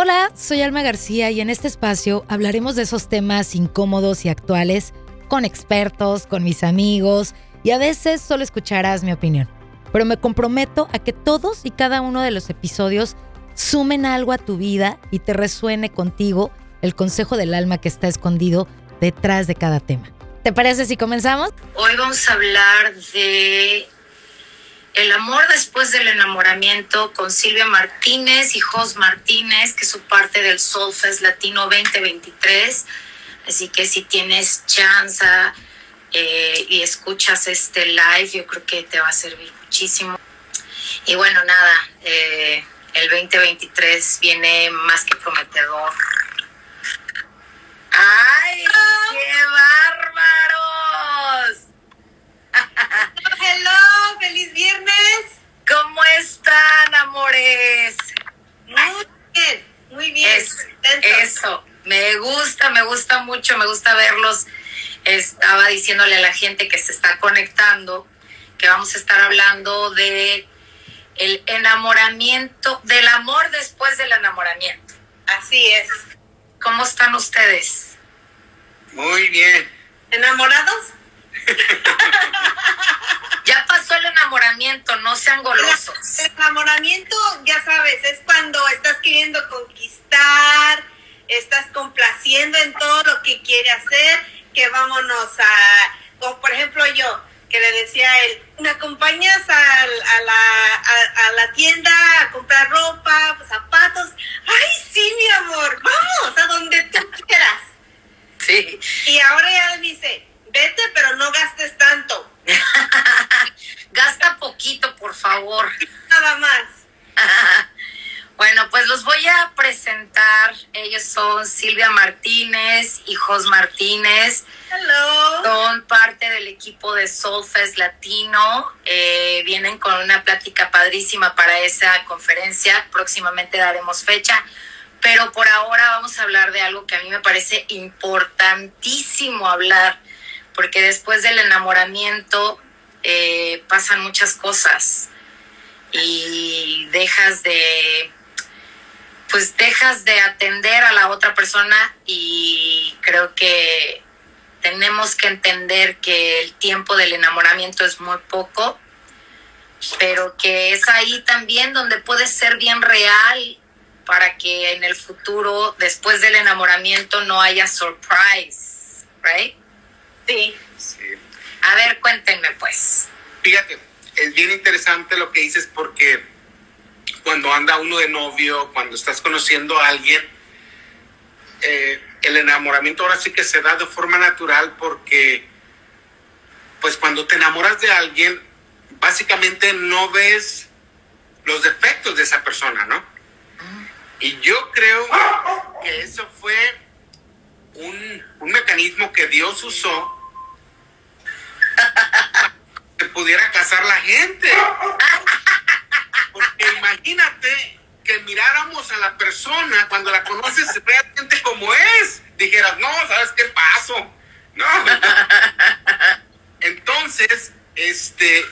Hola, soy Alma García y en este espacio hablaremos de esos temas incómodos y actuales con expertos, con mis amigos y a veces solo escucharás mi opinión. Pero me comprometo a que todos y cada uno de los episodios sumen algo a tu vida y te resuene contigo el consejo del alma que está escondido detrás de cada tema. ¿Te parece si comenzamos? Hoy vamos a hablar de el amor después del enamoramiento con Silvia Martínez y Jos Martínez, que es su parte del Soulfest Latino 2023. Así que si tienes chance eh, y escuchas este live, yo creo que te va a servir muchísimo. Y bueno, nada, eh, el 2023 viene más que prometedor. ¡Ay, qué bárbaros! Hello, feliz viernes. ¿Cómo están, amores? Muy bien, muy bien. eso, me gusta, me gusta mucho, me gusta verlos. Estaba diciéndole a la gente que se está conectando que vamos a estar hablando de el enamoramiento, del amor después del enamoramiento. Así es. ¿Cómo están ustedes? Muy bien. ¿Enamorados? ya pasó el enamoramiento, no sean golosos. El enamoramiento, ya sabes, es cuando estás queriendo conquistar, estás complaciendo en todo lo que quiere hacer, que vámonos a, como por ejemplo yo, que le decía a él, ¿me acompañas a, la, a, la tienda a comprar ropa, zapatos? ¡Ay, sí, mi amor! ¡Vamos! A donde tú quieras. Sí. Y ahora ya le dice, vete, pero no gastes tanto. Gasta poquito, por favor. Nada más. bueno, pues los voy a presentar. Ellos son Silvia Martínez y Jos Martínez. Hello. Son parte del equipo de Soulfest Latino. Eh, vienen con una plática padrísima para esa conferencia. Próximamente daremos fecha. Pero por ahora vamos a hablar de algo que a mí me parece importantísimo hablar porque después del enamoramiento eh, pasan muchas cosas y dejas de pues dejas de atender a la otra persona y creo que tenemos que entender que el tiempo del enamoramiento es muy poco, pero que es ahí también donde puede ser bien real para que en el futuro, después del enamoramiento, no haya surprise, ¿right? Sí. A ver, cuéntenme pues. Fíjate, es bien interesante lo que dices porque cuando anda uno de novio, cuando estás conociendo a alguien, eh, el enamoramiento ahora sí que se da de forma natural porque, pues cuando te enamoras de alguien, básicamente no ves los defectos de esa persona, ¿no? Y yo creo que eso fue un, un mecanismo que Dios usó que pudiera casar la gente. Porque imagínate que miráramos a la persona cuando la conoces realmente como es. Dijeras, no, ¿sabes qué paso? No. Entonces, este,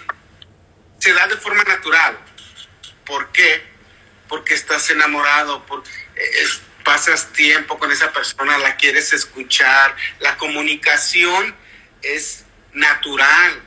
se da de forma natural. ¿Por qué? Porque estás enamorado, porque pasas tiempo con esa persona, la quieres escuchar, la comunicación es natural.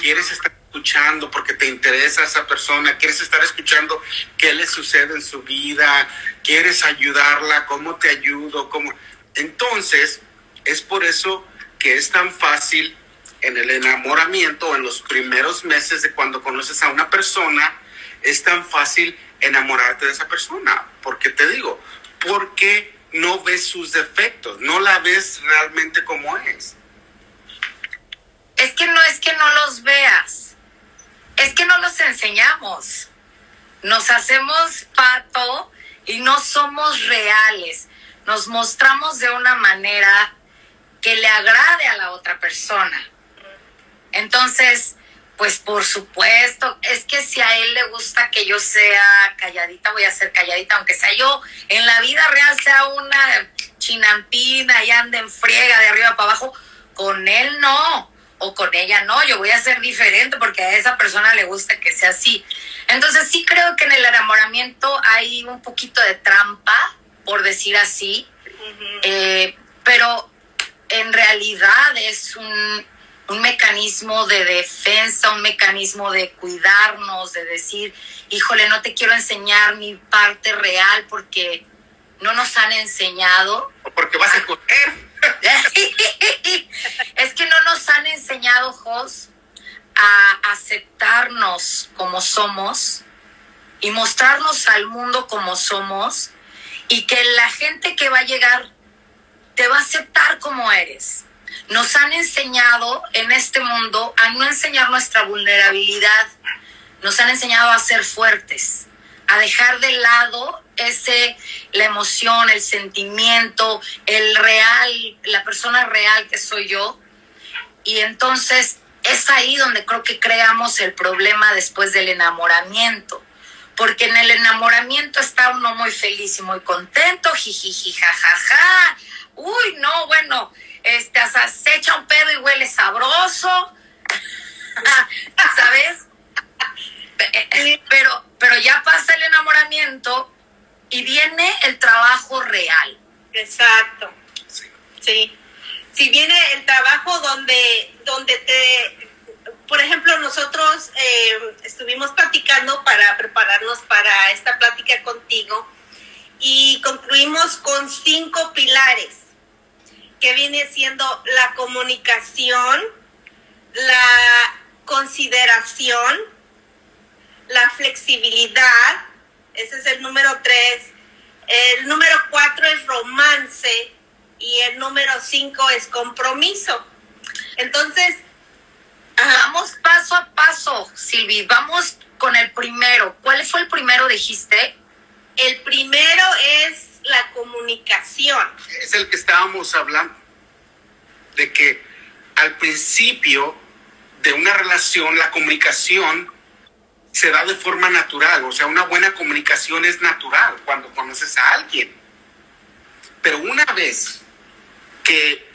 Quieres estar escuchando porque te interesa esa persona, quieres estar escuchando qué le sucede en su vida, quieres ayudarla, cómo te ayudo, cómo... Entonces, es por eso que es tan fácil en el enamoramiento, en los primeros meses de cuando conoces a una persona, es tan fácil enamorarte de esa persona. Porque te digo, porque no ves sus defectos, no la ves realmente como es. Es que no es que no los veas, es que no los enseñamos. Nos hacemos pato y no somos reales. Nos mostramos de una manera que le agrade a la otra persona. Entonces, pues por supuesto, es que si a él le gusta que yo sea calladita, voy a ser calladita, aunque sea yo en la vida real sea una chinampina y ande en friega de arriba para abajo, con él no o con ella no, yo voy a ser diferente porque a esa persona le gusta que sea así. Entonces sí creo que en el enamoramiento hay un poquito de trampa, por decir así, eh, pero en realidad es un, un mecanismo de defensa, un mecanismo de cuidarnos, de decir, híjole, no te quiero enseñar mi parte real porque no nos han enseñado. O porque vas a correr. es que no nos han enseñado, Jos, a aceptarnos como somos y mostrarnos al mundo como somos y que la gente que va a llegar te va a aceptar como eres. Nos han enseñado en este mundo a no enseñar nuestra vulnerabilidad, nos han enseñado a ser fuertes, a dejar de lado ese, la emoción, el sentimiento, el real, la persona real que soy yo. Y entonces es ahí donde creo que creamos el problema después del enamoramiento. Porque en el enamoramiento está uno muy feliz y muy contento, jijiji, jajaja. Uy, no, bueno, este, hasta se echa un pedo y huele sabroso. ¿Sabes? Pero, pero ya pasa el enamoramiento y viene el trabajo real. Exacto. Sí. Si viene el trabajo donde, donde te, por ejemplo, nosotros eh, estuvimos platicando para prepararnos para esta plática contigo y concluimos con cinco pilares, que viene siendo la comunicación, la consideración, la flexibilidad, ese es el número tres. El número cuatro es romance y el número cinco es compromiso. Entonces, vamos paso a paso, Silvi. Vamos con el primero. ¿Cuál fue el primero, dijiste? El primero es la comunicación. Es el que estábamos hablando. De que al principio de una relación, la comunicación se da de forma natural, o sea, una buena comunicación es natural cuando conoces a alguien. Pero una vez que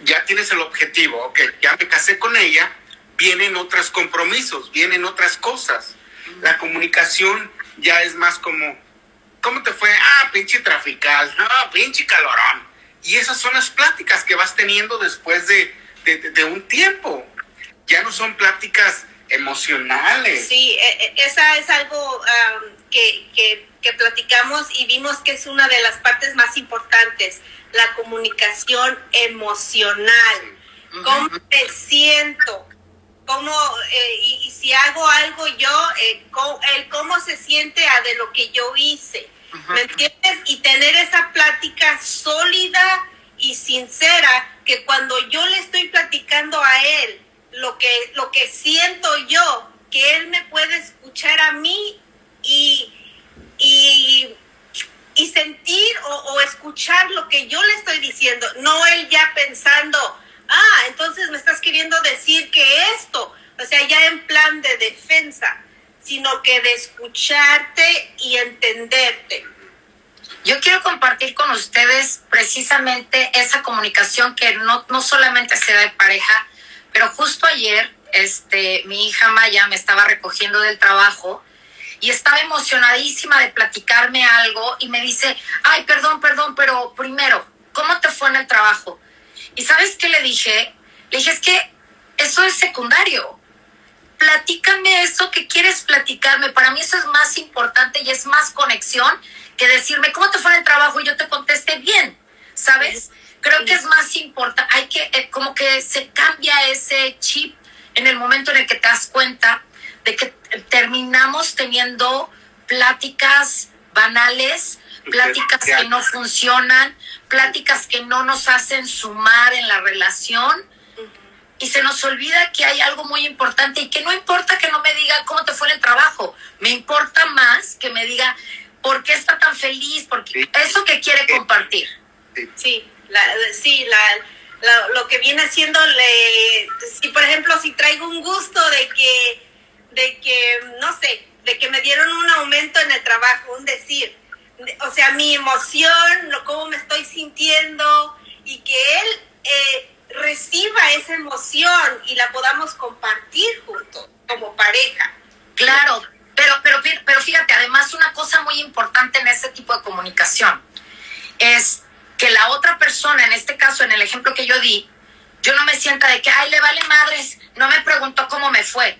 ya tienes el objetivo, que ya me casé con ella, vienen otros compromisos, vienen otras cosas. La comunicación ya es más como, ¿cómo te fue? Ah, pinche trafical, no, pinche calorón. Y esas son las pláticas que vas teniendo después de, de un tiempo. Ya no son pláticas emocionales. Sí, e, e, esa es algo que, que, platicamos y vimos que es una de las partes más importantes, la comunicación emocional. ¿Cómo me siento? ¿Cómo, eh, y, si hago algo yo, eh, el cómo se siente a de lo que yo hice? ¿Me entiendes? Y tener esa plática sólida y sincera que cuando yo le estoy platicando a él, lo que, lo que siento yo, que Él me puede escuchar a mí y, y, sentir o, escuchar lo que yo le estoy diciendo, no Él ya pensando, ah, entonces me estás queriendo decir que esto, o sea, ya en plan de defensa, sino que de escucharte y entenderte. Yo quiero compartir con ustedes precisamente esa comunicación que no, no solamente se da de pareja, pero justo ayer, este, mi hija Maya me estaba recogiendo del trabajo y estaba emocionadísima de platicarme algo y me dice, ay, perdón, perdón, pero primero, ¿cómo te fue en el trabajo? Y sabes qué le dije? Le dije, es que eso es secundario. Platícame eso que quieres platicarme. Para mí eso es más importante y es más conexión que decirme, ¿cómo te fue en el trabajo? Y yo te contesté bien, ¿sabes? Creo que es más importante, hay que, eh, como que se cambia ese chip en el momento en el que te das cuenta de que terminamos teniendo pláticas banales, pláticas que no funcionan, pláticas que no nos hacen sumar en la relación. Y se nos olvida que hay algo muy importante y que no importa que no me diga cómo te fue en el trabajo, me importa más que me diga por qué está tan feliz, porque eso que quiere compartir. Sí la, sí, la, lo que viene haciéndole, si por ejemplo, si traigo un gusto de que, de que, no sé, de que me dieron un aumento en el trabajo, un decir, o sea, mi emoción, lo, cómo me estoy sintiendo, y que él, eh, reciba esa emoción y la podamos compartir juntos como pareja. Claro, pero, pero, pero fíjate, además una cosa muy importante en este tipo de comunicación es que la otra persona, en este caso, en el ejemplo que yo di, yo no me sienta de que, ay, le vale madres, no me preguntó cómo me fue,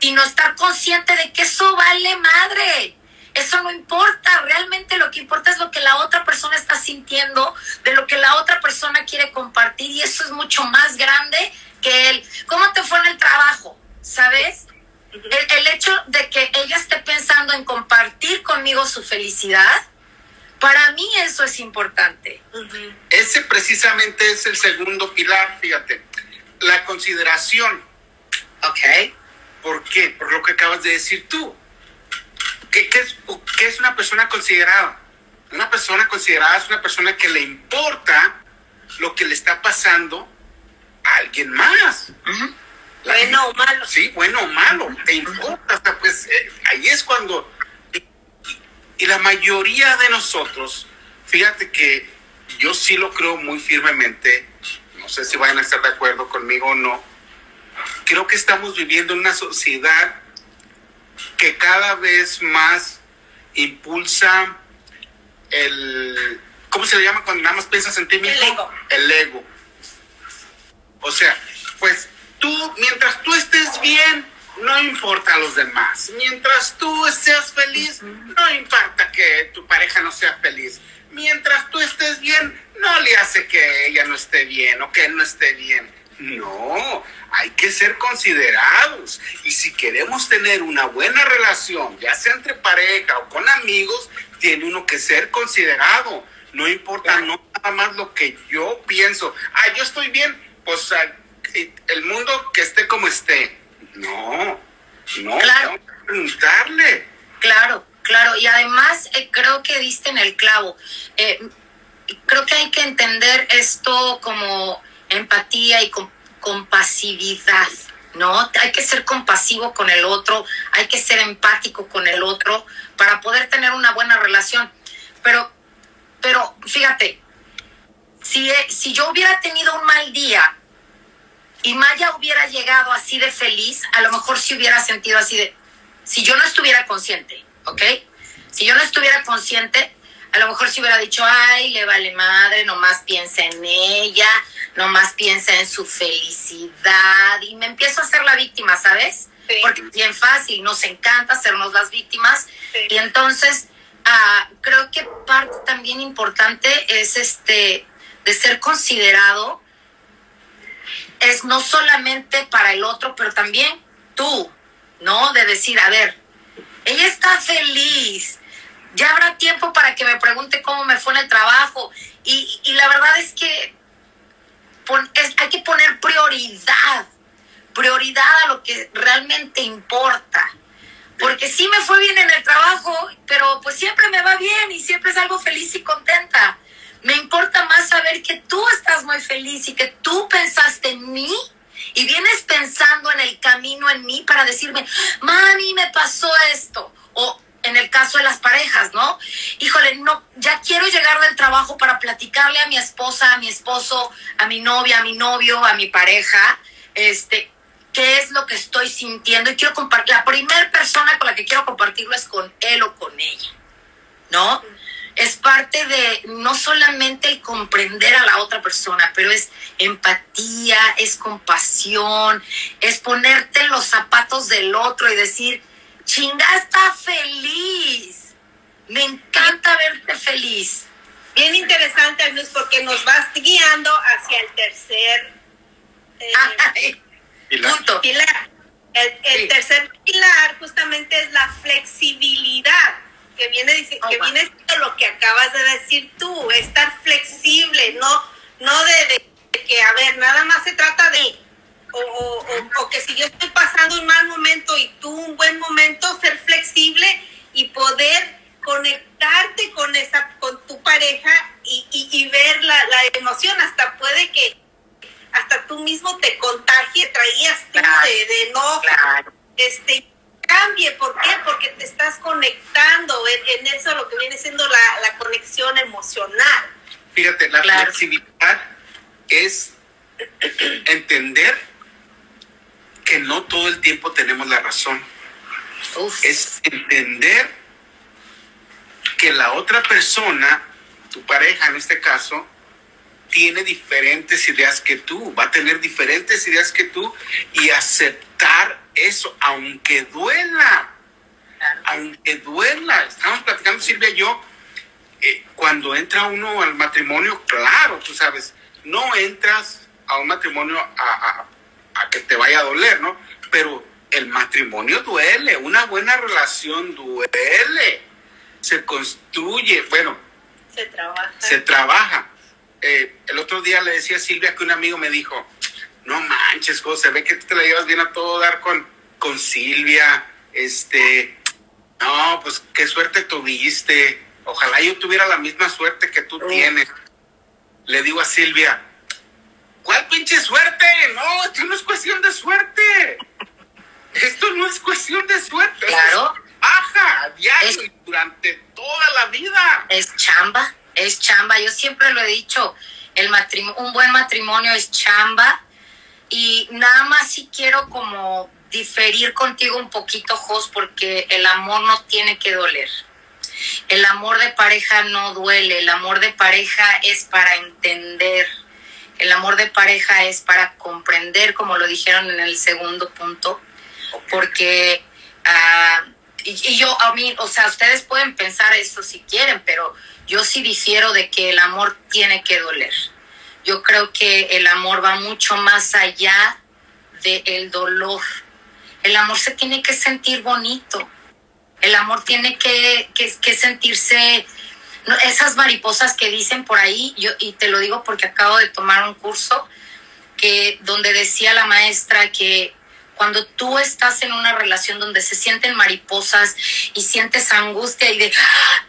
sino estar consciente de que eso vale madre. Eso no importa, realmente lo que importa es lo que la otra persona está sintiendo, de lo que la otra persona quiere compartir y eso es mucho más grande que el, ¿cómo te fue en el trabajo? ¿Sabes? El, hecho de que ella esté pensando en compartir conmigo su felicidad, para mí eso es importante. Ese precisamente es el segundo pilar, fíjate, la consideración. Ok. ¿Por qué? Por lo que acabas de decir tú. ¿Qué, es, qué es una persona considerada? Una persona considerada es una persona que le importa lo que le está pasando a alguien más. Bueno o malo. Sí, bueno o malo. Te importa. Hasta pues eh, ahí es cuando. Y, la mayoría de nosotros, fíjate que yo sí lo creo muy firmemente. No sé si vayan a estar de acuerdo conmigo o no. Creo que estamos viviendo en una sociedad que cada vez más impulsa el, ¿cómo se le llama cuando nada más piensas en ti mismo? El ego. El ego. O sea, pues tú, mientras tú estés bien, no importa a los demás. Mientras tú seas feliz, no importa que tu pareja no sea feliz. Mientras tú estés bien, no le hace que ella no esté bien o que él no esté bien. No, hay que ser considerados. Y si queremos tener una buena relación, ya sea entre pareja o con amigos, tiene uno que ser considerado. No importa no nada más lo que yo pienso. Ah, yo estoy bien, pues ah, el mundo que esté como esté. No, no, claro. preguntarle. Claro, claro. Y además eh, creo que diste en el clavo. Eh, creo que hay que entender esto como empatía y compasividad, ¿no? Hay que ser compasivo con el otro, hay que ser empático con el otro para poder tener una buena relación. Pero, pero fíjate, si, si yo hubiera tenido un mal día y Maya hubiera llegado así de feliz, a lo mejor si hubiera sentido así de, si yo no estuviera consciente, ¿ok? Si yo no estuviera consciente, a lo mejor si hubiera dicho, ay, le vale madre, nomás piensa en ella, nomás piensa en su felicidad y me empiezo a ser la víctima, ¿sabes? Porque es bien fácil, nos encanta hacernos las víctimas y entonces ah, creo que parte también importante es este de ser considerado es no solamente para el otro, pero también tú, ¿no? De decir, a ver, ella está feliz, ya habrá tiempo para que me pregunte cómo me fue en el trabajo. Y, la verdad es que hay que poner prioridad, prioridad a lo que realmente importa. Porque sí me fue bien en el trabajo, pero pues siempre me va bien y siempre salgo feliz y contenta. Me importa más saber que tú estás muy feliz y que tú pensaste en mí y vienes pensando en el camino en mí para decirme, mami, me pasó esto. O en el caso de las parejas, ¿no? Híjole, no, ya quiero llegar del trabajo para platicarle a mi esposa, a mi esposo, a mi novia, a mi novio, a mi pareja, este, qué es lo que estoy sintiendo y quiero compartir. La primera persona con la que quiero compartirlo es con él o con ella, ¿no? Es parte de no solamente el comprender a la otra persona, pero es empatía, es compasión, es ponerte en los zapatos del otro y decir, Chinga está feliz. Me encanta verte feliz. Bien interesante, Luz, porque nos vas guiando hacia el tercer eh, pilar. El, tercer pilar justamente es la flexibilidad, que viene, oh, que viene siendo lo que acabas de decir tú, estar flexible, no, no de que, a ver, nada más se trata de o, o, que si yo estoy pasando un mal momento y tú un buen momento, ser flexible y poder conectarte con esa con tu pareja y, y, ver la, la, emoción. Hasta puede que hasta tú mismo te contagie traías tú de, de, no este cambie ¿por qué? porque en, en eso lo que viene siendo la, la conexión emocional fíjate la flexibilidad es entender que no todo el tiempo tenemos la razón. Uf. Es entender que la otra persona, tu pareja en este caso, tiene diferentes ideas que tú, va a tener diferentes ideas que tú y aceptar eso, aunque duela, Claro. aunque duela. Estamos platicando Silvia y yo, eh, cuando entra uno al matrimonio, claro, tú sabes, no entras a un matrimonio a, a- a que te vaya a doler, ¿no? Pero el matrimonio duele, una buena relación duele, se construye, bueno, Se trabaja. se trabaja. Eh, el otro día le decía a Silvia que un amigo me dijo, no manches, José, ve que tú te la llevas bien a todo dar con, con Silvia, este, no, pues qué suerte tuviste, ojalá yo tuviera la misma suerte que tú tienes. Le digo a Silvia, ¿cuál pinche suerte? No, esto no es cuestión de suerte. Esto no es cuestión de suerte. Claro. Baja a diario Es- y durante toda la vida. es chamba, es chamba. Yo siempre lo he dicho, el matrimonio, un buen matrimonio es chamba. Y nada más si quiero como diferir contigo un poquito, Jos, porque el amor no tiene que doler. El amor de pareja no duele, el amor de pareja es para entender. El amor de pareja es para comprender, como lo dijeron en el segundo punto, porque ah, y, y yo a mí o sea ustedes pueden pensar eso si quieren pero yo sí difiero de que el amor tiene que doler yo creo que el amor va mucho más allá del dolor el amor se tiene que sentir bonito. El amor tiene que, que, que sentirse no, esas mariposas que dicen por ahí yo y te lo digo porque acabo de tomar un curso que donde decía la maestra que cuando tú estás en una relación donde se sienten mariposas y sientes angustia y de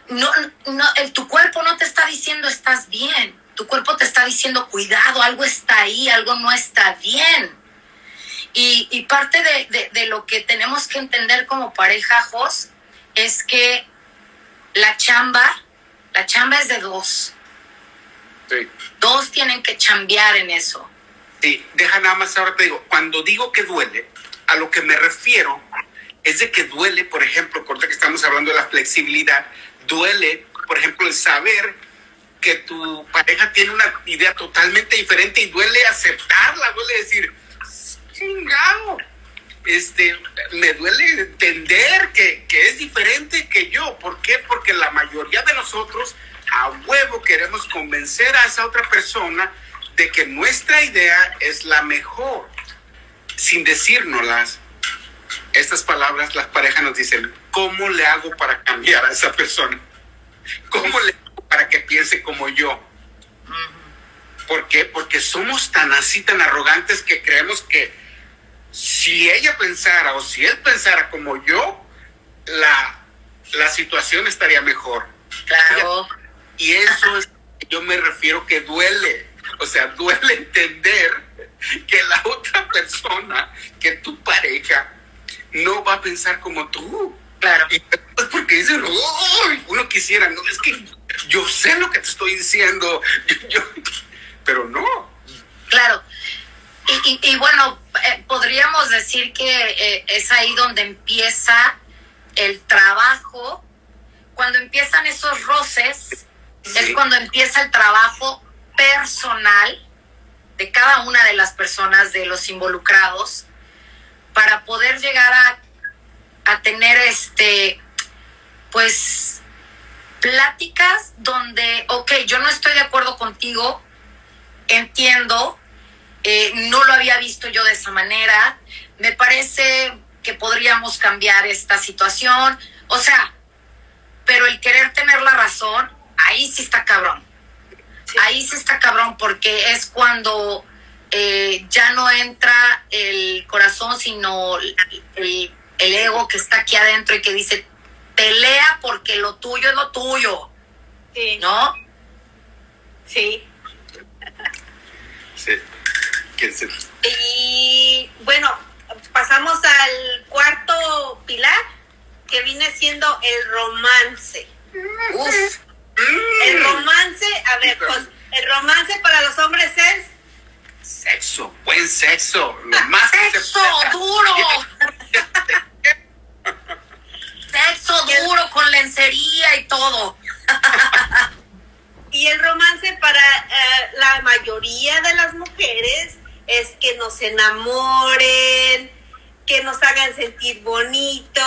no no el, tu cuerpo no te está diciendo estás bien tu cuerpo te está diciendo cuidado algo está ahí algo no está bien y, y parte de, de, de lo que tenemos que entender como pareja Jos es que la chamba la chamba es de dos Sí. dos tienen que chambear en eso Sí, deja nada más ahora te digo, cuando digo que duele, a lo que me refiero es de que duele, por ejemplo, corta que estamos hablando de la flexibilidad, duele, por ejemplo, el saber que tu pareja tiene una idea totalmente diferente y duele aceptarla, duele decir, chingado, este, me duele entender que, que es diferente que yo. ¿Por qué? Porque la mayoría de nosotros a huevo queremos convencer a esa otra persona de que nuestra idea es la mejor, sin decírnoslas. Estas palabras las parejas nos dicen, ¿cómo le hago para cambiar a esa persona? ¿Cómo le hago para que piense como yo? ¿Por qué? Porque somos tan así, tan arrogantes que creemos que si ella pensara o si él pensara como yo, la, la situación estaría mejor. claro Y eso es, yo me refiero que duele. O sea, duele entender que la otra persona, que tu pareja, no va a pensar como tú. claro Y es porque dicen, "Uy", uno quisiera, no, es que yo sé lo que te estoy diciendo, yo- yo- pero no. Claro. Y, y- y bueno, eh, podríamos decir que eh, es ahí donde empieza el trabajo. Cuando empiezan esos roces, es cuando empieza el trabajo personal de cada una de las personas, de los involucrados, para poder llegar a, a tener este, pues, pláticas donde, ok, yo no estoy de acuerdo contigo, entiendo, eh, no lo había visto yo de esa manera, me parece que podríamos cambiar esta situación, o sea, pero el querer tener la razón, ahí sí está cabrón, ahí sí está cabrón, porque es cuando eh, ya no entra el corazón, sino el, el- el ego que está aquí adentro y que dice, pelea porque lo tuyo es lo tuyo, Sí, ¿no? sí. Sí. ¿Quién se- Y bueno, pasamos al cuarto pilar, que viene siendo el romance. Uf. El romance, a ver, pues, el romance para los hombres es Sexo, buen sexo, lo más que se ¡Sexo pueda. duro! ¡Sexo duro con lencería y todo! Y el romance para eh, la mayoría de las mujeres es enamoren, que nos hagan sentir bonito,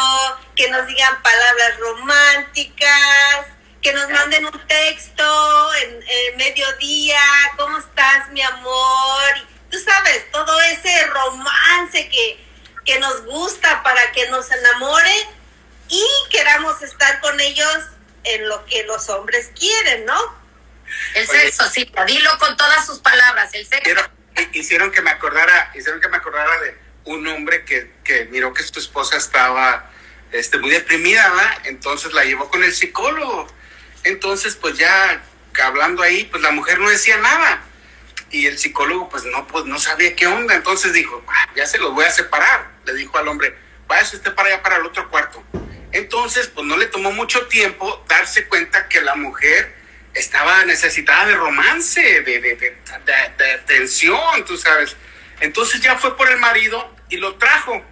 que nos digan palabras románticas, que nos manden un texto en, en mediodía, ¿cómo estás mi amor? Y Tú sabes, todo ese romance que, que nos gusta para que nos enamoren y queramos estar con ellos en lo que los hombres quieren, ¿no? El Oye. sexo, sí, dilo con todas sus palabras. El sexo. Hicieron, hicieron que me acordara, hicieron que me acordara de un hombre que, que miró que su esposa estaba este, muy deprimida, ¿verdad? Entonces la llevó con el psicólogo. Entonces, pues ya hablando ahí, pues la mujer no decía nada. Y el psicólogo, pues no, pues no sabía qué onda. Entonces dijo, "Ah, ya se los voy a separar. Le dijo al hombre, váyase usted para allá, para el otro cuarto. Entonces, pues no le tomó mucho tiempo darse cuenta que la mujer estaba necesitada de romance, de, de, de, de- de atención, tú sabes. Entonces ya fue por el marido y lo trajo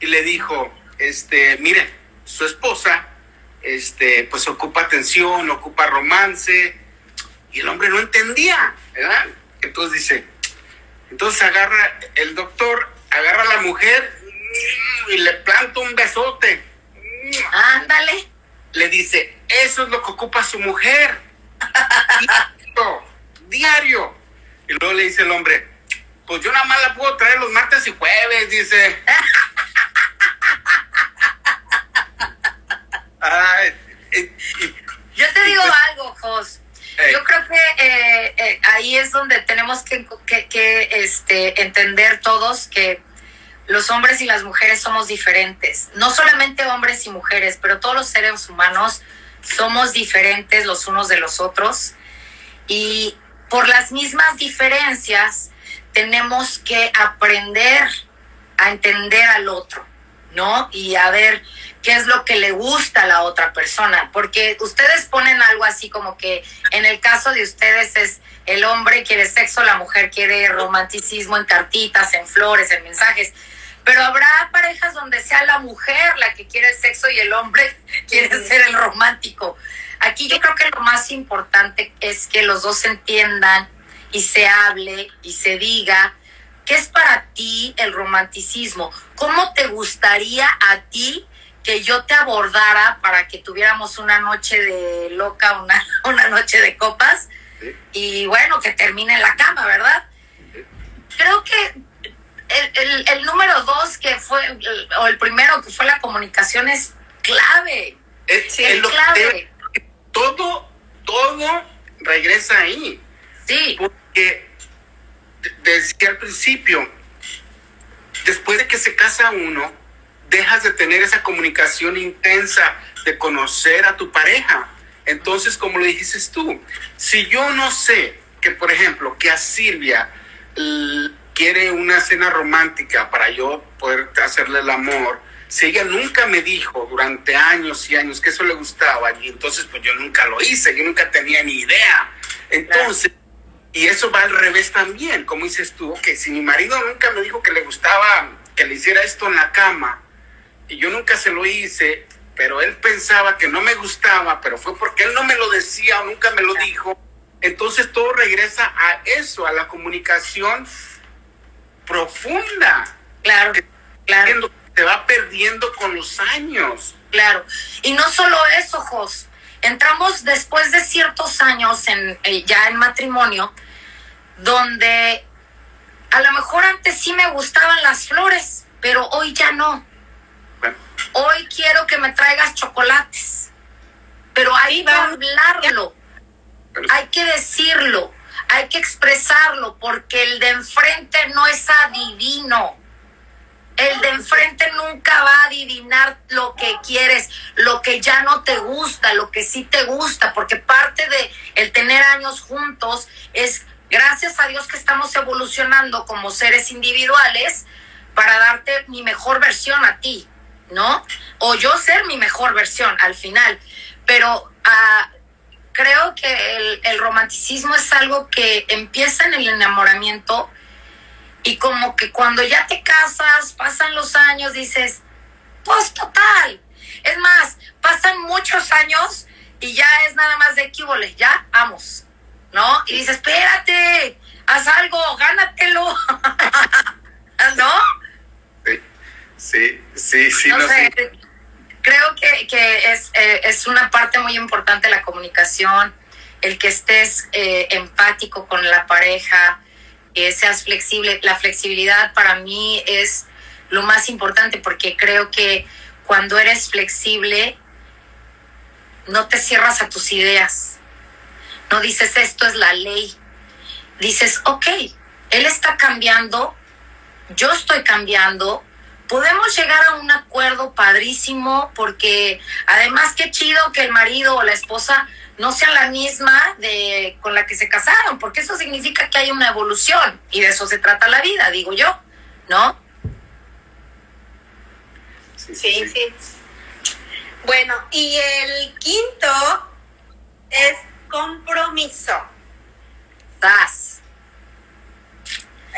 y le dijo, este, mire, su esposa, este, pues ocupa atención, ocupa romance, y el hombre no entendía, ¿verdad? Entonces dice, entonces agarra el doctor, agarra a la mujer y le planta un besote. Ándale. Le dice, eso es lo que ocupa su mujer. Diario, diario. Y luego le dice el hombre, pues yo nada más la puedo traer los martes y jueves, dice. Ay, y- y- Yo te digo algo, Jos. Yo creo que eh, eh, ahí es donde tenemos que, que- que, este, entender todos que los hombres y las mujeres somos diferentes. No solamente hombres y mujeres, pero todos los seres humanos somos diferentes los unos de los otros. Y por las mismas diferencias tenemos que aprender a entender al otro, ¿no? Y a ver qué es lo que le gusta a la otra persona, porque ustedes ponen algo así como que en el caso de ustedes es el hombre quiere sexo, la mujer quiere romanticismo en cartitas, en flores, en mensajes. Pero habrá parejas donde sea la mujer la que quiere el sexo y el hombre quiere ser el romántico. Aquí yo creo que lo más importante es que los dos se entiendan y se hable y se diga qué es para ti el romanticismo. ¿Cómo te gustaría a ti que yo te abordara para que tuviéramos una noche de loca, una, una noche de copas Sí. y bueno, que termine en la cama, ¿verdad? Creo que el, el- el número dos que fue, el- o el primero que fue la comunicación es clave. es- Sí, es es lo que clave. todo, todo regresa ahí. Sí, Porque de- decía al principio, después de que se casa uno, dejas de tener esa comunicación intensa de conocer a tu pareja. Entonces, como lo dijiste tú, si yo no sé que, por ejemplo, que a Silvia quiere una cena romántica para yo poder hacerle el amor, si ella nunca me dijo durante años y años que eso le gustaba, y entonces pues yo nunca lo hice, yo nunca tenía ni idea. Entonces, y eso va al revés también, como dices tú, que si mi marido nunca me dijo que le gustaba que le hiciera esto en la cama, y yo nunca se lo hice, pero él pensaba que no me gustaba, pero fue porque él no me lo decía o nunca me lo dijo, entonces todo regresa a eso, a la comunicación profunda, claro, claro. se va perdiendo con los años. Claro. Y no solo eso, Jos. Entramos después de ciertos años en, eh, ya en matrimonio, donde a lo mejor antes sí me gustaban las flores, pero hoy ya no. Hoy quiero que me traigas chocolates. Pero hay que hablarlo, hay que decirlo, hay que expresarlo, porque el de enfrente no es adivino. El de enfrente nunca va a adivinar lo que quieres, lo que ya no te gusta, lo que sí te gusta, porque parte de el tener años juntos es gracias a Dios que estamos evolucionando como seres individuales para darte mi mejor versión a ti, ¿no? O yo ser mi mejor versión al final. Pero ah, creo que el romanticismo es algo que empieza en el enamoramiento Y como que cuando ya te casas, pasan los años, dices, pues total. Es más, pasan muchos años y ya es nada más de equívole, ya vamos, ¿no? Y dices, espérate, haz algo, gánatelo, ¿no? Sí, sí, sí. No, sé, creo que, que es, eh, es una parte muy importante la comunicación, el que estés eh, empático con la pareja, eh, seas flexible. La flexibilidad para mí es lo más importante porque creo que cuando eres flexible, no te cierras a tus ideas. No dices esto es la ley. Dices, ok, él está cambiando, yo estoy cambiando, podemos llegar a un acuerdo padrísimo porque además qué chido que el marido o la esposa no sea la misma de con la que se casaron, porque eso significa que hay una evolución y de eso se trata la vida, digo yo, ¿no? Sí, sí. Bueno, y el quinto es compromiso. Das.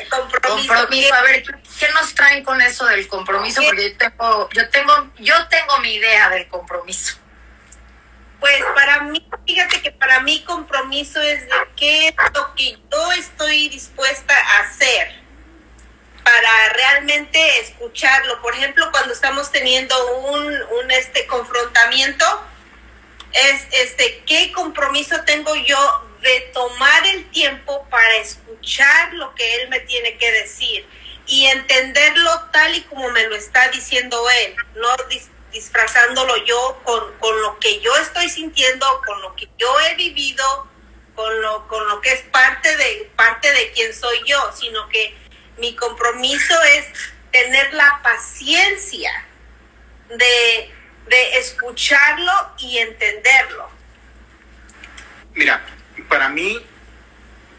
Compromiso. Compromiso. A ver, ¿qué nos traen con eso del compromiso? Porque yo tengo, yo tengo, yo tengo mi idea del compromiso. Pues para mí, fíjate que para mí compromiso es de qué es lo que yo estoy dispuesta a hacer para realmente escucharlo. Por ejemplo, cuando estamos teniendo un, un este confrontamiento, es este qué compromiso tengo yo de tomar el tiempo para escuchar lo que él me tiene que decir y entenderlo tal y como me lo está diciendo él, no disfrazándolo yo con, con, lo que yo estoy sintiendo, con lo que yo he vivido, con lo, con lo que es parte de, parte de quien soy yo, sino que mi compromiso es tener la paciencia de, de escucharlo y entenderlo. Mira, para mí,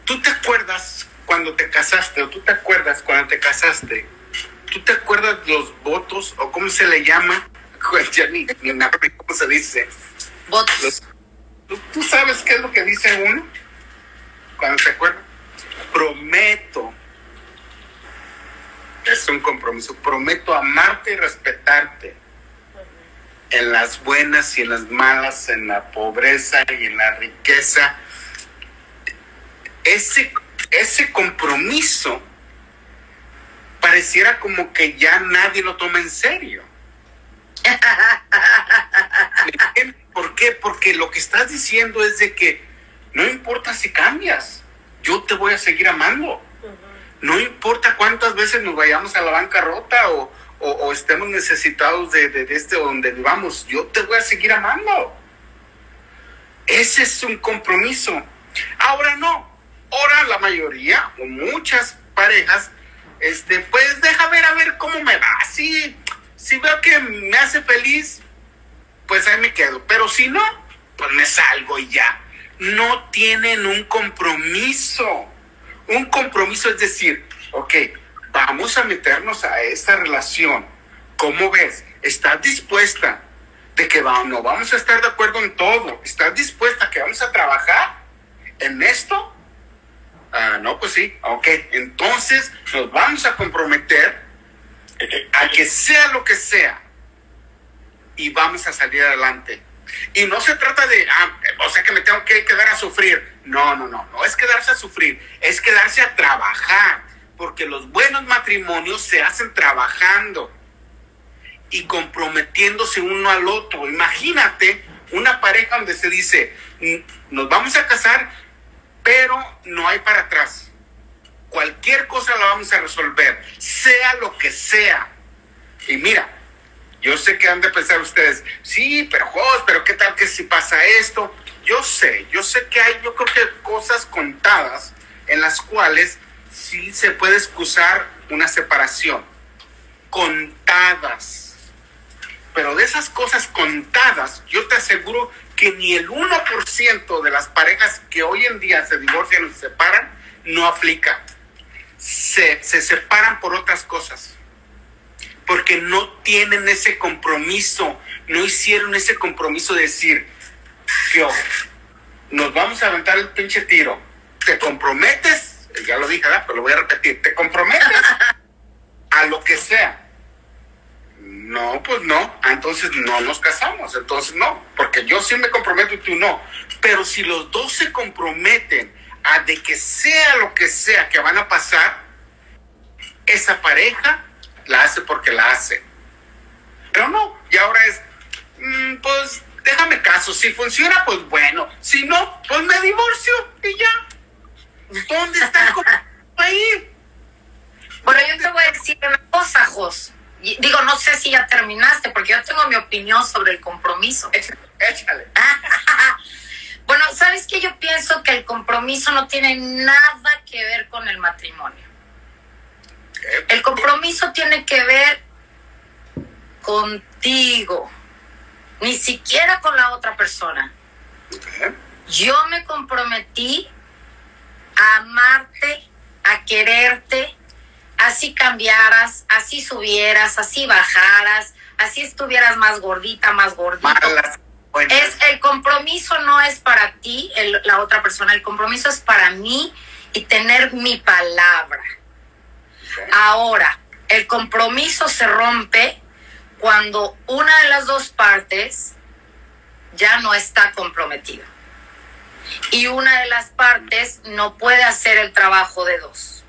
tú te acuerdas cuando te casaste, o tú te acuerdas cuando te casaste, tú te acuerdas los votos, o cómo se le llama, ya ni, ni me acuerdo cómo se dice. Votos. ¿tú, ¿Tú sabes qué es lo que dice uno? Cuando se acuerda. Prometo. Es un compromiso. Prometo amarte y respetarte. En las buenas y en las malas, en la pobreza y en la riqueza. Ese, ese compromiso pareciera como que ya nadie lo toma en serio. ¿Por qué? Porque lo que estás diciendo es de que no importa si cambias, yo te voy a seguir amando. No importa cuántas veces nos vayamos a la bancarrota o, o, o estemos necesitados de, de, de este donde vivamos, yo te voy a seguir amando. Ese es un compromiso. Ahora no. Ahora la mayoría o muchas parejas, este, pues deja ver a ver cómo me va. Sí, si veo que me hace feliz, pues ahí me quedo. Pero si no, pues me salgo y ya. No tienen un compromiso. Un compromiso es decir, ok, vamos a meternos a esta relación. ¿Cómo ves? ¿Estás dispuesta de que vamos, no vamos a estar de acuerdo en todo? ¿Estás dispuesta que vamos a trabajar en esto? Ah, no, pues sí, ok. Entonces nos vamos a comprometer a que sea lo que sea y vamos a salir adelante. Y no se trata de, ah, o sea, que me tengo que quedar a sufrir. No, no, no, no es quedarse a sufrir, es quedarse a trabajar, porque los buenos matrimonios se hacen trabajando y comprometiéndose uno al otro. Imagínate una pareja donde se dice, nos vamos a casar, pero no hay para atrás. Cualquier cosa la vamos a resolver, sea lo que sea. Y mira, yo sé que han de pensar ustedes, sí, pero Jos, pero qué tal que si pasa esto. Yo sé, yo sé que hay, yo creo que cosas contadas en las cuales sí se puede excusar una separación. Contadas. Pero de esas cosas contadas, yo te aseguro que ni el 1% de las parejas que hoy en día se divorcian o se separan no aplica. Se, se separan por otras cosas. Porque no tienen ese compromiso, no hicieron ese compromiso de decir, yo, nos vamos a aventar el pinche tiro. ¿Te comprometes ya lo dije, ¿verdad? pero lo voy a repetir, te comprometes a lo que sea. No, pues no, ah, entonces no nos casamos, entonces no, porque yo sí me comprometo y tú no. Pero si los dos se comprometen a de que sea lo que sea que van a pasar, esa pareja la hace porque la hace. Pero no, y ahora es, mm, pues déjame caso, si funciona, pues bueno, si no, pues me divorcio y ya. ¿Dónde está el ahí? Bueno, yo te voy a decir una cosa, Jos. Digo, no sé si ya terminaste, porque yo tengo mi opinión sobre el compromiso. Échale. bueno, ¿sabes qué? Yo pienso que el compromiso no tiene nada que ver con el matrimonio. El compromiso tiene que ver contigo, ni siquiera con la otra persona. Yo me comprometí a amarte, a quererte, así cambiaras, así subieras, así bajaras, así estuvieras más gordita, más gordita. Es, el compromiso no es para ti, la otra persona, el compromiso es para mí y tener mi palabra. Ahora, el compromiso se rompe cuando una de las dos partes ya no está comprometida y una de las partes no puede hacer el trabajo de dos.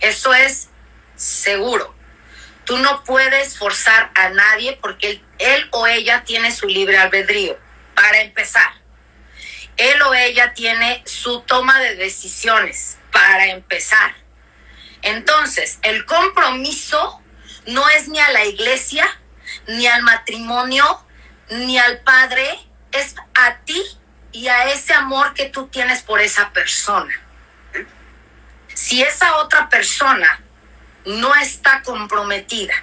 Eso es seguro. Tú no puedes forzar a nadie porque él, o ella tiene su libre albedrío, para empezar. Él o ella tiene su toma de decisiones, para empezar. Entonces, el compromiso no es ni a la iglesia, ni al matrimonio, ni al padre, es a ti y a ese amor que tú tienes por esa persona. Si esa otra persona no está comprometida,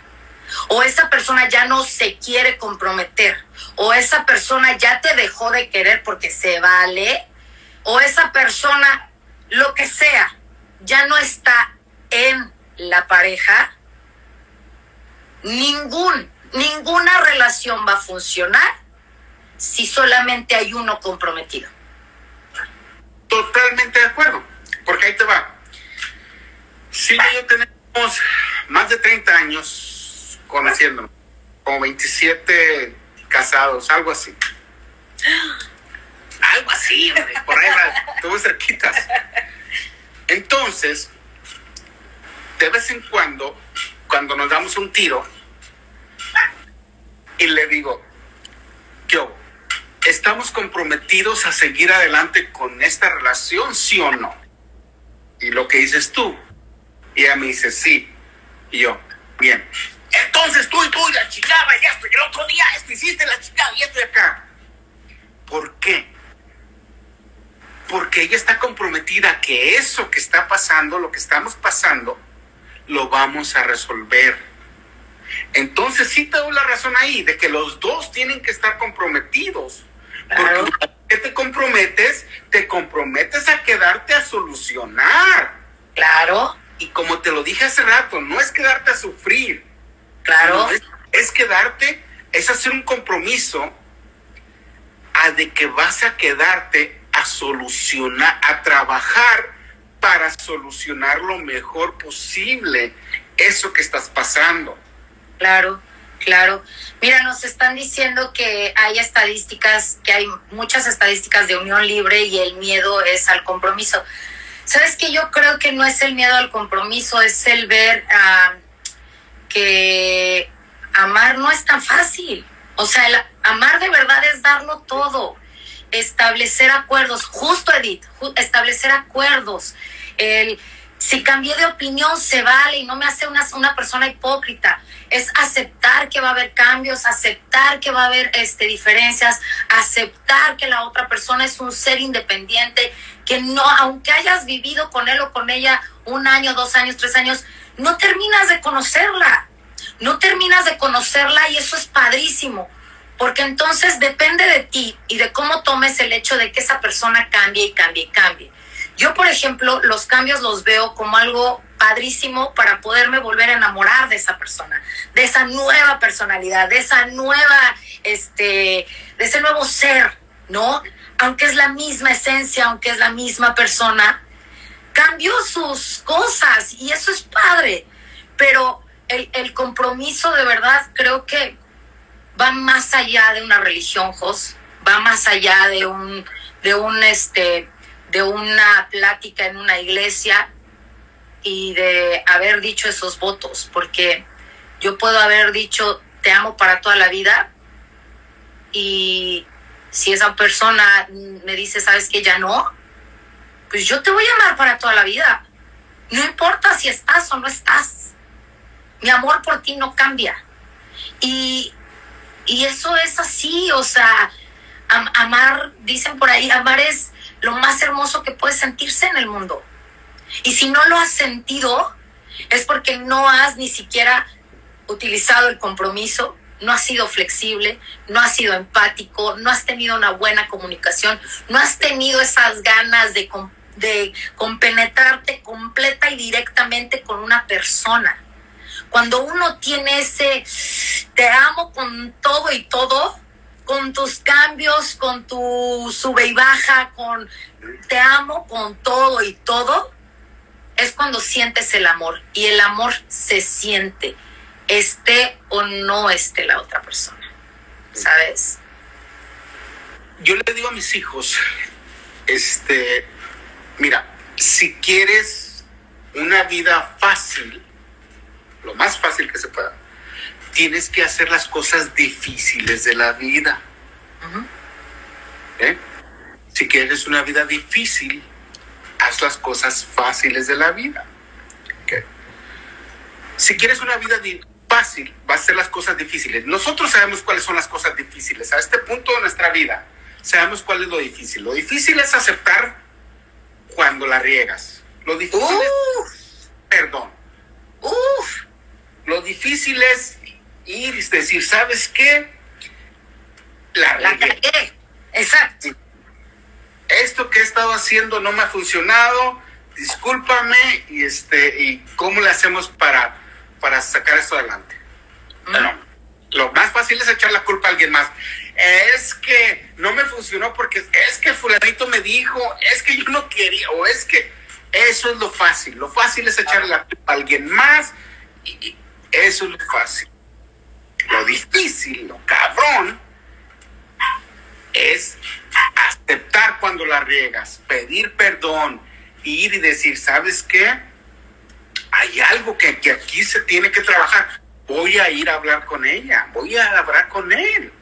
o esa persona ya no se quiere comprometer, o esa persona ya te dejó de querer porque se vale, o esa persona, lo que sea, ya no está en la pareja, ningún, ninguna relación va a funcionar si solamente hay uno comprometido. Totalmente de acuerdo, porque ahí te va. Si yo más de 30 años conociéndonos, como 27 casados, algo así. Algo así, por ahí va, estuvo cerquitas. Entonces, de vez en cuando, cuando nos damos un tiro, y le digo, yo, ¿estamos comprometidos a seguir adelante con esta relación, sí o no? Y lo que dices tú, y ella me dice, sí. Y yo, bien. Entonces tú y tú y la chingada y esto, y el otro día esto hiciste la chingada y esto y acá. ¿Por qué? Porque ella está comprometida que eso que está pasando, lo que estamos pasando, lo vamos a resolver. Entonces sí te doy la razón ahí, de que los dos tienen que estar comprometidos. Porque que te comprometes, te comprometes a quedarte a solucionar. Claro. Y como te lo dije hace rato, no es quedarte a sufrir. Claro. Es, quedarte, es hacer un compromiso a de que vas a quedarte a solucionar, a trabajar para solucionar lo mejor posible eso que estás pasando. Claro, claro. Mira, nos están diciendo que hay estadísticas, que hay muchas estadísticas de unión libre y el miedo es al compromiso. Sabes que yo creo que no es el miedo al compromiso, es el ver ah, que amar no es tan fácil. O sea, amar de verdad es darlo todo, establecer acuerdos, justo Edith, establecer acuerdos. El, si cambié de opinión se vale y no me hace una, una persona hipócrita. Es aceptar que va a haber cambios, aceptar que va a haber este, diferencias, aceptar que la otra persona es un ser independiente que no, aunque hayas vivido con él o con ella un año, dos años, tres años, no terminas de conocerla. No terminas de conocerla y eso es padrísimo, porque entonces depende de ti y de cómo tomes el hecho de que esa persona cambie y cambie y cambie. Yo, por ejemplo, los cambios los veo como algo padrísimo para poderme volver a enamorar de esa persona, de esa nueva personalidad, de esa nueva, este, de ese nuevo ser, ¿no? aunque es la misma esencia, aunque es la misma persona, cambió sus cosas y eso es padre. Pero el, el compromiso de verdad creo que va más allá de una religión, Jos, va más allá de un, de un este, de una plática en una iglesia y de haber dicho esos votos, porque yo puedo haber dicho te amo para toda la vida y si esa persona me dice, sabes que ya no, pues yo te voy a amar para toda la vida. No importa si estás o no estás. Mi amor por ti no cambia. Y, y eso es así, o sea, amar, dicen por ahí, amar es lo más hermoso que puede sentirse en el mundo. Y si no lo has sentido, es porque no has ni siquiera utilizado el compromiso, no has sido flexible, no has sido empático, no has tenido una buena comunicación, no has tenido esas ganas de, de compenetrarte completa y directamente con una persona. Cuando uno tiene ese te amo con todo y todo, con tus cambios, con tu sube y baja, con te amo con todo y todo, es cuando sientes el amor. Y el amor se siente, esté o no esté la otra persona. ¿Sabes? Yo le digo a mis hijos, este, mira, si quieres una vida fácil, lo más fácil que se pueda, tienes que hacer las cosas difíciles de la vida. ¿Eh? Si quieres una vida difícil, haz las cosas fáciles de la vida. Si quieres una vida fácil, vas a hacer las cosas difíciles. Nosotros sabemos cuáles son las cosas difíciles. A este punto de nuestra vida, sabemos cuál es lo difícil. Lo difícil es aceptar cuando la riegas. Lo difícil es perdón. Uf. Lo difícil es ir y decir, ¿sabes qué? La, regué. Exacto. Esto que he estado haciendo no me ha funcionado. Discúlpame y este y cómo le hacemos para para sacar esto adelante. Bueno, lo más fácil es echar la culpa a alguien más. Es que no me funcionó porque es que fulanito me dijo, es que yo no quería, o es que eso es lo fácil. Lo fácil es echarle la culpa a alguien más y eso es lo fácil. Lo difícil, lo cabrón, es aceptar cuando la riegas, pedir perdón, ir y decir, ¿sabes qué? Hay algo que, aquí se tiene que trabajar. Voy a ir a hablar con ella, voy a hablar con él.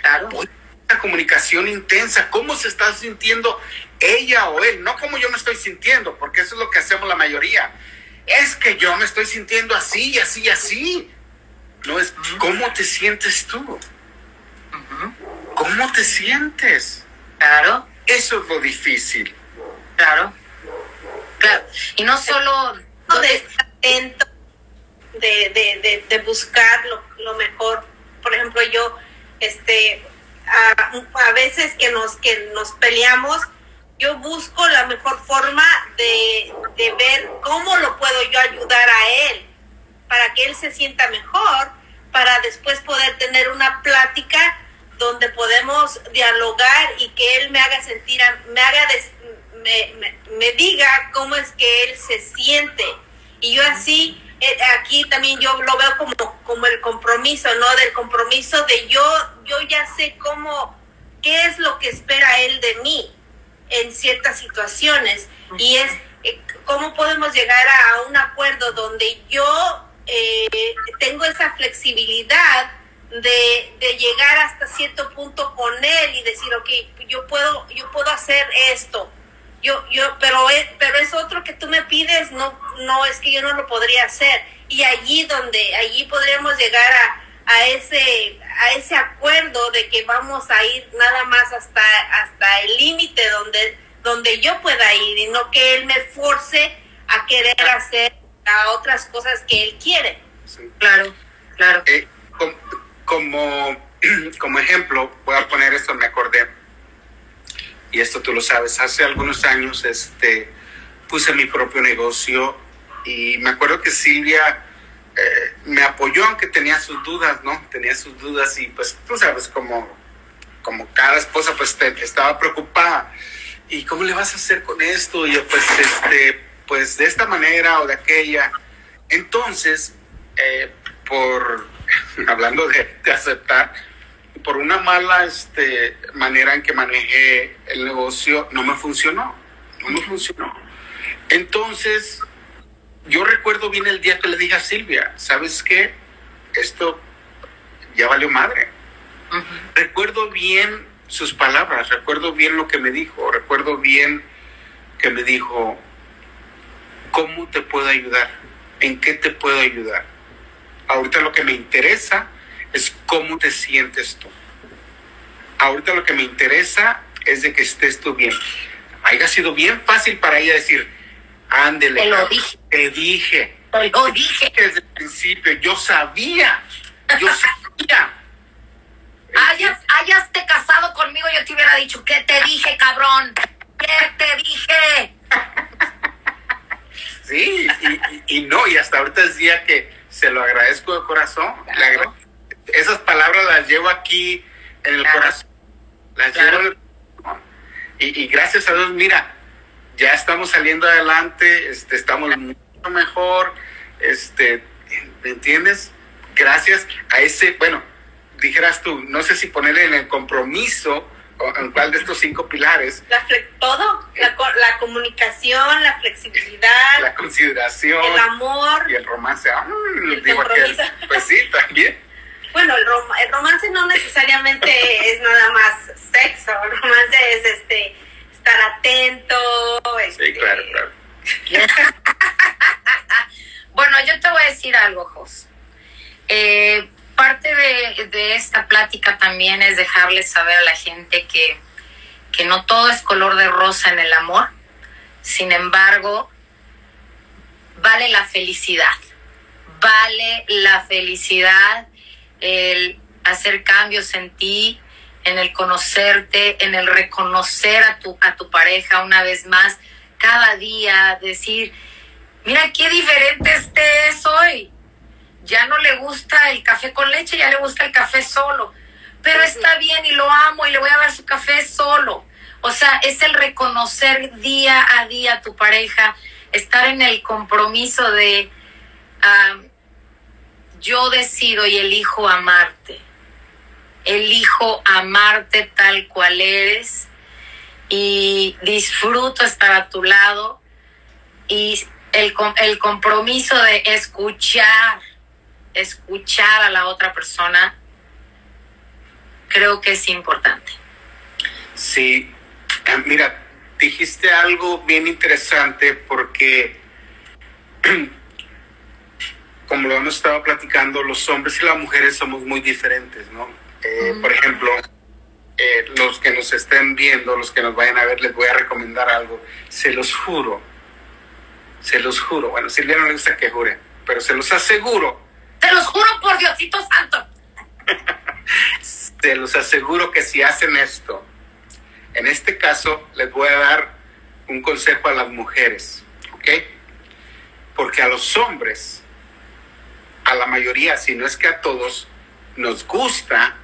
Claro. Voy a comunicación intensa, cómo se está sintiendo ella o él, no como yo me estoy sintiendo, porque eso es lo que hacemos la mayoría. Es que yo me estoy sintiendo así, así, así. No es cómo te sientes tú. ¿Cómo te sientes? Claro. Eso es lo difícil. Claro. Claro. Y no solo de estar atento, de, de, buscar lo, mejor. Por ejemplo, yo, este, a, veces que nos, que nos peleamos, yo busco la mejor forma de, de ver cómo lo puedo yo ayudar a él, para que él se sienta mejor, para después poder tener una plática donde podemos dialogar y que él me haga sentir, me haga, me, me, diga cómo es que él se siente. Y yo así, eh, aquí también yo lo veo como, como el compromiso, ¿no? Del compromiso de yo, yo ya sé cómo, qué es lo que espera él de mí en ciertas situaciones. Y es eh, cómo podemos llegar a un acuerdo donde yo eh, tengo esa flexibilidad de, de, llegar hasta cierto punto con él y decir, ok, yo puedo, yo puedo hacer esto. Yo, yo, pero es, pero es otro que tú me pides, no, no, es que yo no lo podría hacer. Y allí donde, allí podríamos llegar a, a ese, a ese acuerdo de que vamos a ir nada más hasta, hasta el límite donde, donde yo pueda ir y no que él me force a querer hacer a otras cosas que él quiere. Claro, claro. Eh, como, como ejemplo, voy a poner esto, me acordé, y esto tú lo sabes, hace algunos años este, puse mi propio negocio y me acuerdo que Silvia eh, me apoyó aunque tenía sus dudas, ¿no? Tenía sus dudas y pues tú sabes, como, como cada esposa pues estaba preocupada. ¿y cómo le vas a hacer con esto? Y yo, pues, este, pues de esta manera o de aquella. Entonces, eh, por, hablando de, de, aceptar, por una mala este, manera en que manejé el negocio, no me funcionó, no me funcionó. Entonces, yo recuerdo bien el día que le dije a Silvia, ¿sabes qué? Esto ya valió madre. Uh -huh. Recuerdo bien sus palabras, recuerdo bien lo que me dijo, recuerdo bien que me dijo, ¿cómo te puedo ayudar? ¿En qué te puedo ayudar? Ahorita lo que me interesa es cómo te sientes tú. Ahorita lo que me interesa es de que estés tú bien. Haya sido bien fácil para ella decir, ándele. Te lo dije. Te dije. Te lo dije. Desde el principio, yo sabía. Yo sabía. Hayas, hayas te casado conmigo, yo te hubiera dicho, ¿qué te dije, cabrón? ¿Qué te dije? Sí, y, y, no, y hasta ahorita es día que se lo agradezco de corazón. Claro. Esas palabras las llevo aquí en el Claro. corazón. Las Claro. llevo en el corazón. Y, y gracias a Dios, mira, ya estamos saliendo adelante, este, estamos mucho mejor, este, ¿me entiendes? Gracias a ese, bueno, dijeras tú, no sé si ponerle en el compromiso en cuál de estos cinco pilares, La todo, la, co- la comunicación, la flexibilidad, la consideración el amor. y el romance. Ah, el digo aquel. Pues sí, también. Bueno, el, rom- el romance no necesariamente es nada más sexo, el romance es este estar atento. Sí, este, claro, claro. bueno, yo te voy a decir algo, Jos. Eh, parte de, de esta plática también es dejarles saber a la gente que, que no todo es color de rosa en el amor. Sin embargo, vale la felicidad. Vale la felicidad el hacer cambios en ti, en el conocerte, en el reconocer a tu, a tu pareja una vez más, cada día, decir, mira qué diferente este es hoy. Ya no le gusta el café con leche, ya le gusta el café solo. Pero está bien y lo amo y le voy a dar su café solo. O sea, es el reconocer día a día a tu pareja, estar en el compromiso de yo decido y elijo amarte. Elijo amarte tal cual eres y disfruto estar a tu lado y el, el compromiso de escuchar, escuchar a la otra persona, creo que es importante. Sí, Ah, mira, dijiste algo bien interesante porque, como lo hemos estado platicando, los hombres y las mujeres somos muy diferentes, ¿no? Eh. Por ejemplo, eh, los que nos estén viendo, los que nos vayan a ver, les voy a recomendar algo. Se los juro, se los juro. Bueno, Silvia no le gusta que jure, pero se los aseguro Te los juro por Diosito Santo. te los aseguro que si hacen esto, en este caso les voy a dar un consejo a las mujeres, ¿ok? Porque a los hombres, a la mayoría, si no es que a todos, nos gusta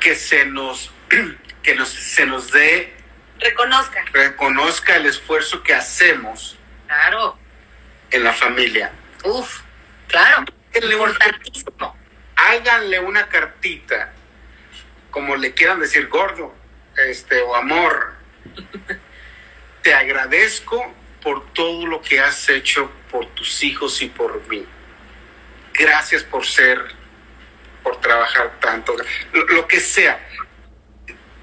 que se nos, que nos, se nos dé, Reconozca. reconozca el esfuerzo que hacemos Claro, en la familia. uf, claro, importantísimo. háganle una cartita, como le quieran decir gordo, este, o amor. Te agradezco por todo lo que has hecho por tus hijos y por mí. Gracias por ser, por trabajar tanto, lo, lo que sea.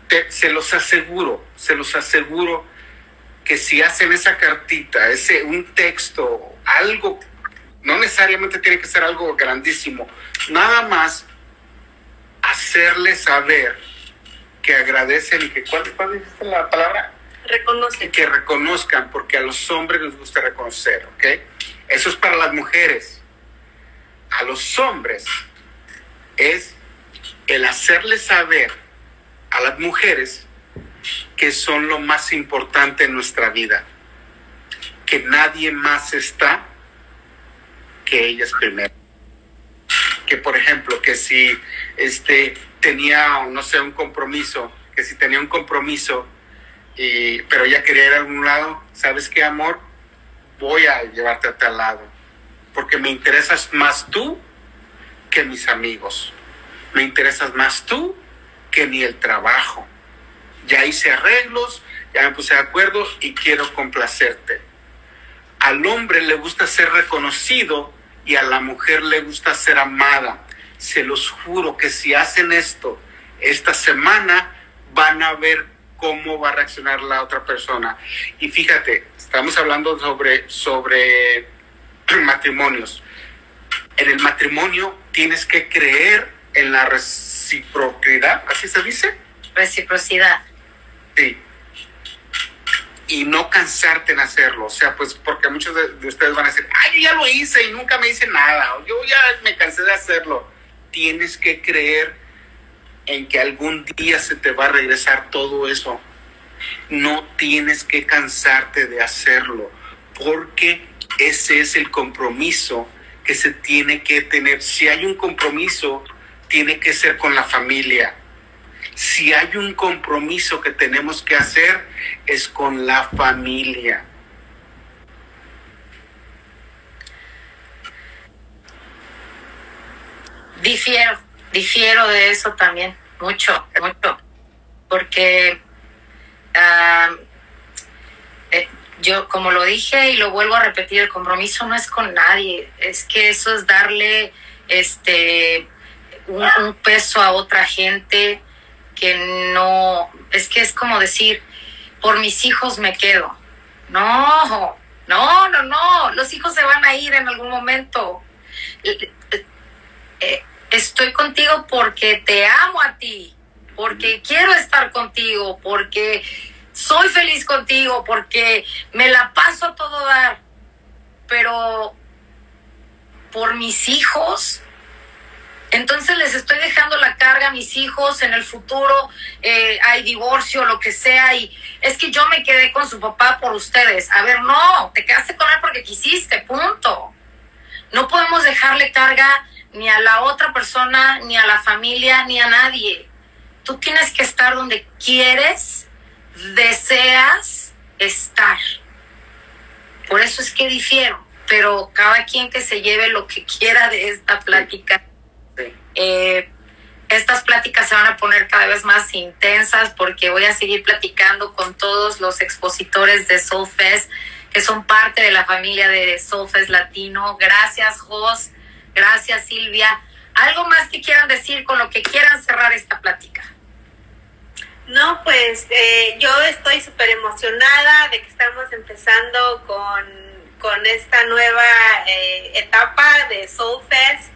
Te- se los aseguro, se los aseguro que si hacen esa cartita, ese un texto, algo, no necesariamente tiene que ser algo grandísimo, nada más hacerle saber que agradecen y que cuál, cuál dijiste la palabra y Reconoce. que reconozcan porque a los hombres les gusta reconocer, ¿ok? Eso es para las mujeres. A los hombres es el hacerles saber a las mujeres que son lo más importante en nuestra vida, que nadie más está que ellas primero. Que por ejemplo, que si este tenía, no sé, un compromiso, que si tenía un compromiso y, pero ella quería ir a algún lado. ¿Sabes qué, amor? Voy a llevarte a tal lado, porque me interesas más tú que mis amigos. Me interesas más tú que ni el trabajo. Ya hice arreglos, ya me puse de acuerdo y quiero complacerte. Al hombre le gusta ser reconocido y a la mujer le gusta ser amada. Se los juro que si hacen esto esta semana, van a ver cómo va a reaccionar la otra persona. Y fíjate, estamos hablando sobre, sobre matrimonios. En el matrimonio tienes que creer en la reciprocidad, ¿así se dice? Reciprocidad. Sí. Y no cansarte en hacerlo. O sea, pues porque muchos de, ustedes van a decir, ay, yo ya lo hice y nunca me hice nada. O yo ya me cansé de hacerlo. Tienes que creer en que algún día se te va a regresar todo eso. No tienes que cansarte de hacerlo, porque ese es el compromiso que se tiene que tener. Si hay un compromiso, tiene que ser con la familia. Si hay un compromiso que tenemos que hacer, es con la familia. Difiero, difiero de eso también, mucho, mucho, porque eh, yo, como lo dije y lo vuelvo a repetir, el compromiso no es con nadie, es que eso es darle este un, peso a otra gente que no, es que es como decir, por mis hijos me quedo. No, no, no, no, los hijos se van a ir en algún momento. Eh, eh, estoy contigo porque te amo a ti, porque quiero estar contigo, porque soy feliz contigo, porque me la paso a todo dar. Pero por mis hijos, entonces les estoy dejando la carga a mis hijos, en el futuro eh, hay divorcio, lo que sea, y es que yo me quedé con su papá por ustedes. A ver, no, te quedaste con él porque quisiste, punto. No podemos dejarle carga ni a la otra persona, ni a la familia, ni a nadie. Tú tienes que estar donde quieres, deseas estar. Por eso es que difiero, pero cada quien que se lleve lo que quiera de esta plática. Eh, estas pláticas se van a poner cada vez más intensas porque voy a seguir platicando con todos los expositores de Soulfest que son parte de la familia de Soulfest Latino. Gracias, Jos Gracias, Silvia. ¿Algo más que quieran decir con lo que quieran cerrar esta plática? No, pues eh, yo estoy súper emocionada de que estamos empezando con, esta nueva eh, etapa de Soul Fest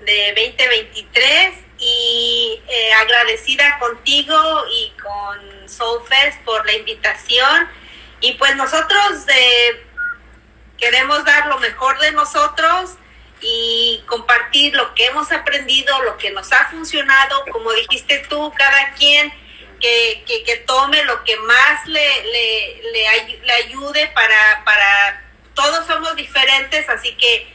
de 2023 y eh, agradecida contigo y con Soul Fest por la invitación. Y pues nosotros queremos dar lo mejor de nosotros y compartir lo que hemos aprendido, lo que nos ha funcionado, como dijiste tú, cada quien que, que, tome lo que más le, le, le, ayude para, para, todos somos diferentes, así que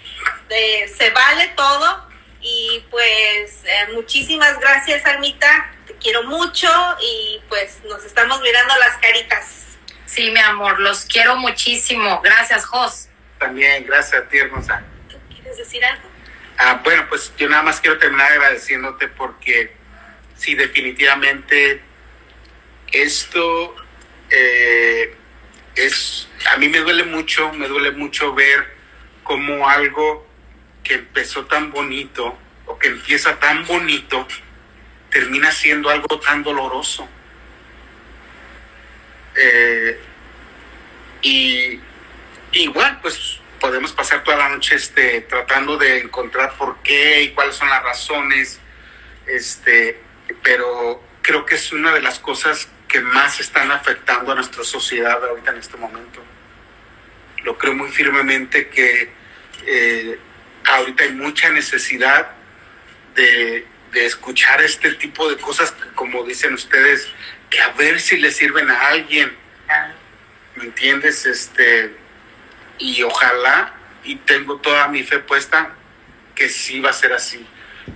eh, se vale todo y pues eh, muchísimas gracias Almita, te quiero mucho y pues nos estamos mirando las caritas. Sí, mi amor, los quiero muchísimo. Gracias, Jos. También, gracias a ti, hermosa decir algo? Ah, bueno, pues yo nada más quiero terminar agradeciéndote porque sí, definitivamente esto eh, es, a mí me duele mucho, me duele mucho ver cómo algo que empezó tan bonito o que empieza tan bonito termina siendo algo tan doloroso. Eh, y igual, pues podemos pasar toda la noche este, tratando de encontrar por qué y cuáles son las razones, este, pero creo que es una de las cosas que más están afectando a nuestra sociedad ahorita en este momento. Lo creo muy firmemente que eh, ahorita hay mucha necesidad de, de escuchar este tipo de cosas, como dicen ustedes, que a ver si le sirven a alguien. ¿Me entiendes? Este, y ojalá, y tengo toda mi fe puesta, que sí va a ser así,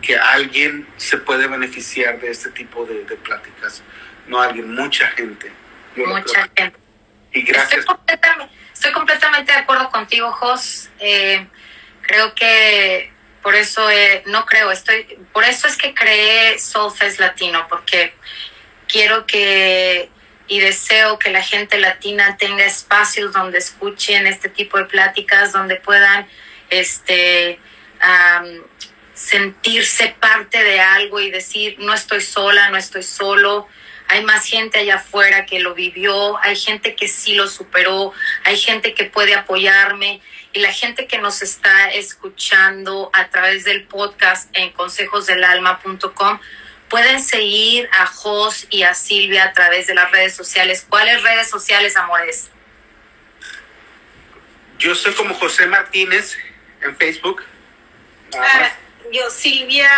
que alguien se puede beneficiar de este tipo de, pláticas, no alguien, mucha gente, mucha gente. Y gracias. Estoy completamente, estoy completamente de acuerdo contigo, Jos. Eh, creo que por eso, eh, no creo, estoy, por eso es que creé Soulfest Latino, porque quiero que y deseo que la gente latina tenga espacios donde escuchen este tipo de pláticas, donde puedan este, am, sentirse parte de algo y decir, no estoy sola, no estoy solo. Hay más gente allá afuera que lo vivió, hay gente que sí lo superó, hay gente que puede apoyarme y la gente que nos está escuchando a través del podcast en consejosdelalma.com pueden seguir a Jos y a Silvia a través de las redes sociales. ¿Cuáles redes sociales, amores? Yo soy como José Martínez en Facebook. Ah, yo, Silvia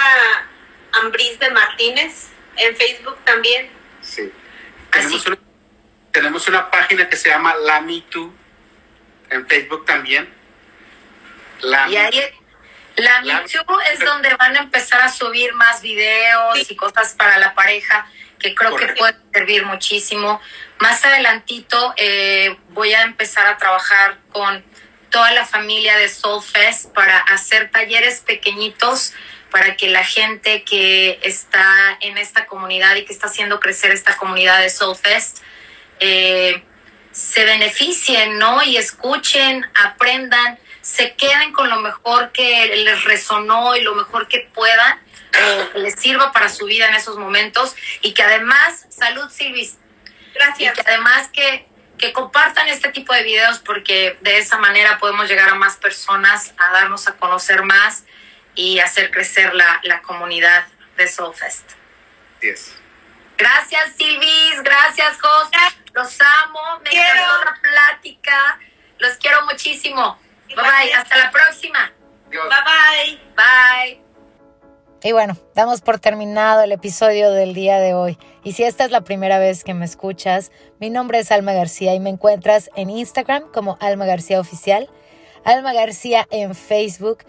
Ambris de Martínez, en Facebook también. Sí. Así. Tenemos una, tenemos una página que se llama La Me Too en Facebook también. La Y ahí la La- Me Too es donde van a empezar a subir más videos y cosas para la pareja que creo que puede servir muchísimo. Más adelantito eh, voy a empezar a trabajar con toda la familia de Soulfest para hacer talleres pequeñitos para que la gente que está en esta comunidad y que está haciendo crecer esta comunidad de Soulfest eh, se beneficien, ¿no? Y escuchen, aprendan, se queden con lo mejor que les resonó y lo mejor que puedan, o que les sirva para su vida en esos momentos. Y que además, salud Silvis, y Gracias. que además que, que compartan este tipo de videos porque de esa manera podemos llegar a más personas, a darnos a conocer más y hacer crecer la, la comunidad de Soulfest. Yes. Gracias, Silvis. Gracias, Jos. Los amo. Me Quiero. encantó la plática. Los quiero muchísimo. Bye bye. Hasta la próxima. Dios. Bye bye. Bye. Y bueno, damos por terminado el episodio del día de hoy. Y si esta es la primera vez que me escuchas, mi nombre es Alma García y me encuentras en Instagram como Alma García Oficial, Alma García en Facebook.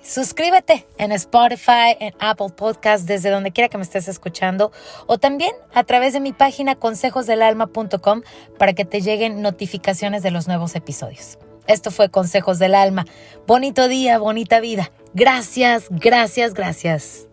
Suscríbete en Spotify, en Apple Podcast, desde donde quiera que me estés escuchando, o también a través de mi página consejosdelalma.com para que te lleguen notificaciones de los nuevos episodios. Esto fue Consejos del Alma. Bonito día, bonita vida. Gracias, gracias, gracias.